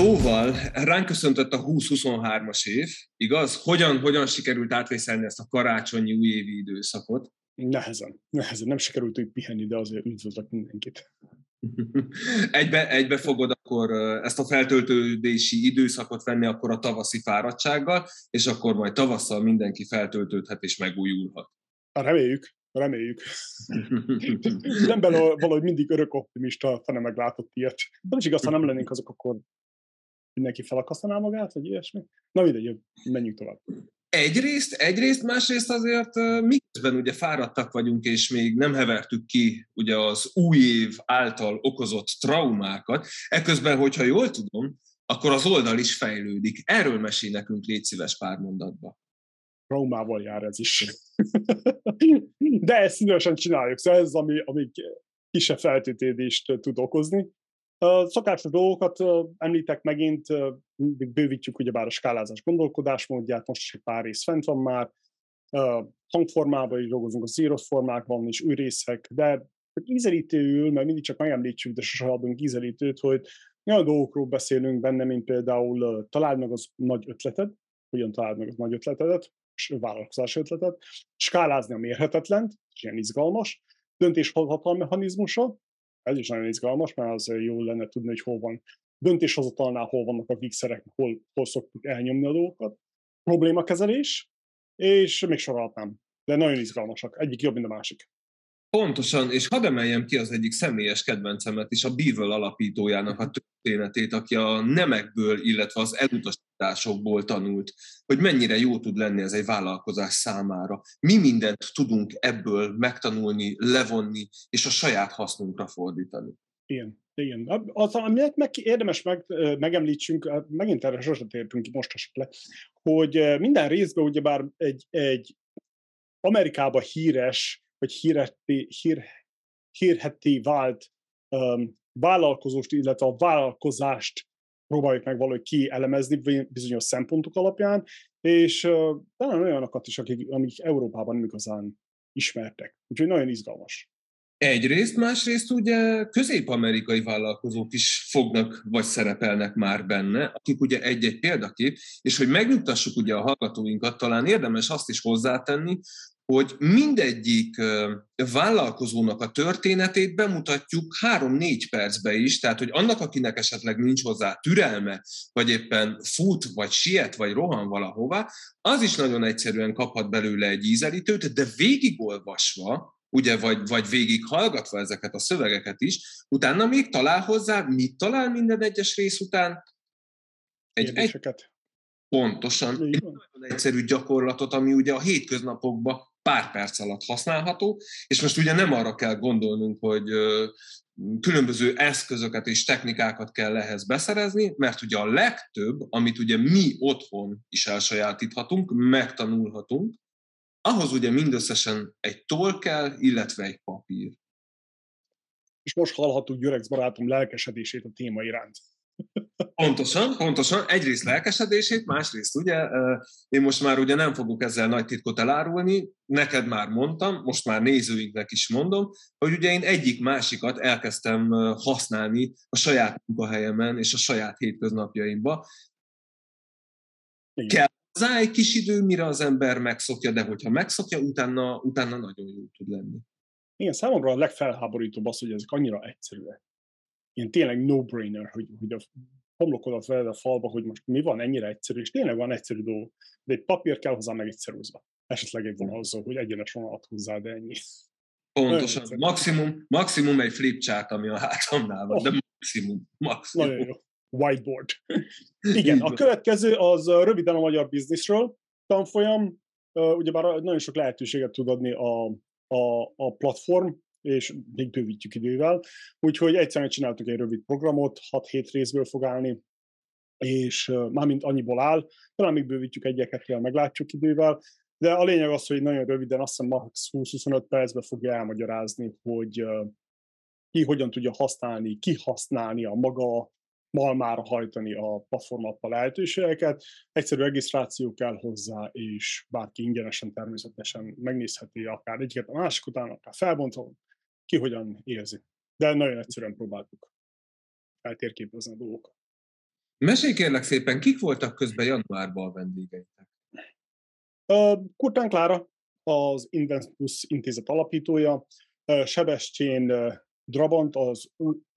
Szóval ránk köszöntött a 2023-as év, igaz? Hogyan, hogyan sikerült átvészelni ezt a karácsonyi újévi időszakot? Nehezen, nehezen. Nem sikerült úgy pihenni, de azért üdvözlök mindenkit. egybe, egybe fogod akkor ezt a feltöltődési időszakot venni akkor a tavaszi fáradtsággal, és akkor majd tavasszal mindenki feltöltődhet és megújulhat. Reméljük, reméljük. nem belőle valahogy mindig örök optimista, hanem meglátott ilyet. Nem is igaz, ha nem lennénk azok, akkor mindenki felakasztaná magát, vagy ilyesmi. Na mindegy, menjünk tovább. Egyrészt, egyrészt, másrészt azért miközben ugye fáradtak vagyunk, és még nem hevertük ki ugye az új év által okozott traumákat, ekközben, hogyha jól tudom, akkor az oldal is fejlődik. Erről mesél nekünk, légy szíves pár mondatba. Traumával jár ez is. De ezt szívesen csináljuk, szóval ez, ami, ami kisebb feltétődést tud okozni. Szokásos dolgokat említek megint, bővítjük ugyebár a skálázás gondolkodásmódját, most is egy pár rész fent van már, hangformában is dolgozunk, a zíros formákban is, új részek, de ízelítőül, mert mindig csak megemlítsük, de sosem adunk ízelítőt, hogy olyan dolgokról beszélünk benne, mint például találd meg az nagy ötleted, hogyan találd meg az nagy ötletedet, és vállalkozási ötletet, skálázni a mérhetetlent, és ilyen izgalmas, döntéshozatal mechanizmusa, ez is nagyon izgalmas, mert az jó lenne tudni, hogy hol van döntéshozatalnál, hol vannak a gigszerek, hol, hol szoktuk elnyomni a dolgokat. Problémakezelés, és még sorolhatnám. De nagyon izgalmasak. Egyik jobb, mint a másik. Pontosan, és hadd emeljem ki az egyik személyes kedvencemet is, a Beagle alapítójának a történetét, aki a nemekből, illetve az elutasításokból tanult, hogy mennyire jó tud lenni ez egy vállalkozás számára. Mi mindent tudunk ebből megtanulni, levonni, és a saját hasznunkra fordítani. Igen, igen. Az, amit meg érdemes meg, megemlítsünk, megint erre sosem tértünk ki most esetleg, hogy minden részben ugyebár egy, egy Amerikában híres vagy hírhetté, hír, hírhetté vált um, vállalkozóst, illetve a vállalkozást próbáljuk meg valahogy kielemezni bizonyos szempontok alapján, és talán olyanokat is, akik, amik Európában nem igazán ismertek. Úgyhogy nagyon izgalmas. Egyrészt, másrészt ugye közép-amerikai vállalkozók is fognak vagy szerepelnek már benne, akik ugye egy-egy példakép, és hogy megnyugtassuk ugye a hallgatóinkat, talán érdemes azt is hozzátenni, hogy mindegyik vállalkozónak a történetét bemutatjuk három-négy percbe is, tehát hogy annak, akinek esetleg nincs hozzá türelme, vagy éppen fut, vagy siet, vagy rohan valahova, az is nagyon egyszerűen kaphat belőle egy ízelítőt, de végigolvasva, ugye, vagy, vagy végig hallgatva ezeket a szövegeket is, utána még talál hozzá, mit talál minden egyes rész után? Egy, egy, pontosan, egy nagyon egyszerű gyakorlatot, ami ugye a hétköznapokban pár perc alatt használható, és most ugye nem arra kell gondolnunk, hogy különböző eszközöket és technikákat kell ehhez beszerezni, mert ugye a legtöbb, amit ugye mi otthon is elsajátíthatunk, megtanulhatunk, ahhoz ugye mindösszesen egy toll kell, illetve egy papír. És most hallhatjuk Györex barátom lelkesedését a téma iránt. Pontosan, pontosan. Egyrészt lelkesedését, másrészt ugye, én most már ugye nem fogok ezzel nagy titkot elárulni, neked már mondtam, most már nézőinknek is mondom, hogy ugye én egyik másikat elkezdtem használni a saját munkahelyemen és a saját hétköznapjaimba. Igen. Kell hozzá egy kis idő, mire az ember megszokja, de hogyha megszokja, utána, utána nagyon jó tud lenni. Igen, számomra a legfelháborítóbb az, hogy ezek annyira egyszerűek ilyen tényleg no-brainer, hogy, hogy a homlokodat veled a falba, hogy most mi van ennyire egyszerű, és tényleg van egyszerű dolog, de egy papír kell hozzá meg egyszerűzve. Esetleg egy vonalzó, hogy egyenes vonalat hozzá, de ennyi. Pontosan. Maximum, maximum egy flipchart, ami a hátamnál van, oh. de maximum. maximum. Nagyon jó. Whiteboard. Igen, a következő az röviden a magyar bizniszről tanfolyam. Ugyebár nagyon sok lehetőséget tud adni a, a, a platform, és még bővítjük idővel. Úgyhogy egyszerűen csináltuk egy rövid programot, 6-7 részből fog állni, és mármint annyiból áll, talán még bővítjük egyeket, meglátjuk idővel, de a lényeg az, hogy nagyon röviden, azt hiszem max 20-25 percben fogja elmagyarázni, hogy ki hogyan tudja használni, ki használni a maga malmára hajtani a platformatta lehetőségeket. Egyszerű regisztráció kell hozzá, és bárki ingyenesen természetesen megnézheti akár egyiket a másik után, akár felbontva, ki hogyan érzi. De nagyon egyszerűen próbáltuk feltérképezni a dolgokat. Mesélj kérlek szépen, kik voltak közben januárban a vendégeitek? Kurtán Klára, az Inventus intézet alapítója, Sebestyén Drabant, az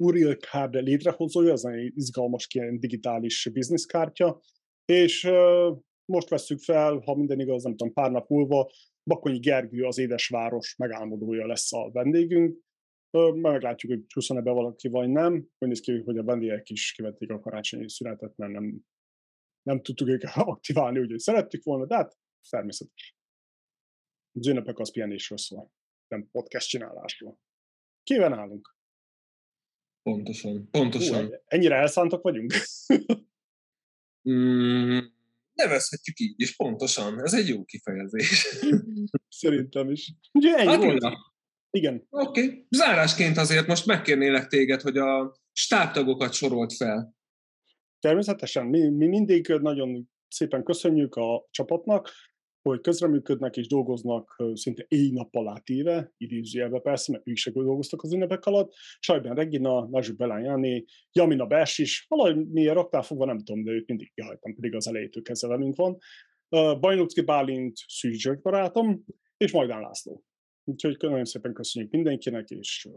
Uriel Card létrehozója, ez egy izgalmas ilyen digitális bizniszkártya, és most veszük fel, ha minden igaz, nem tudom, pár nap múlva, Bakonyi Gergő, az Édesváros megálmodója lesz a vendégünk. Meglátjuk, hogy csúszon be valaki, vagy nem. Úgy néz ki, hogy a vendégek is kivették a karácsonyi szünetet, mert nem, nem tudtuk őket aktiválni, úgy, hogy szerettük volna, de hát természetes. Az ünnepek az pihenésről szól, nem podcast csinálásról. Kiven állunk? Pontosan, pontosan. Hú, ennyire elszántak vagyunk? mm, nevezhetjük így is, pontosan. Ez egy jó kifejezés. Szerintem is. Ugye ennyi hát, volt. Igen. Oké. Okay. Zárásként azért most megkérnélek téged, hogy a stábtagokat sorolt fel. Természetesen. Mi, mi mindig nagyon szépen köszönjük a csapatnak, hogy közreműködnek és dolgoznak szinte éjnappal átéve, idézőjelbe persze, mert ők se dolgoztak az ünnepek alatt. Sajben Regina, Nazsuk Belán Jani, Jamina Bers is, valahogy miért raktál fogva, nem tudom, de őt mindig kihagytam, pedig az elejétől kezdve velünk van. Bajnocki Bálint, Szűcs barátom, és Majdán László. Úgyhogy nagyon szépen köszönjük mindenkinek, és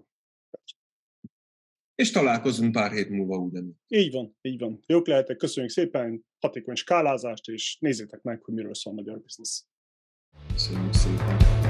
és találkozunk pár hét múlva ugyanúgy. Így van, így van. Jók lehetek, köszönjük szépen, hatékony skálázást, és nézzétek meg, hogy miről szól a magyar biznisz. Köszönjük szépen.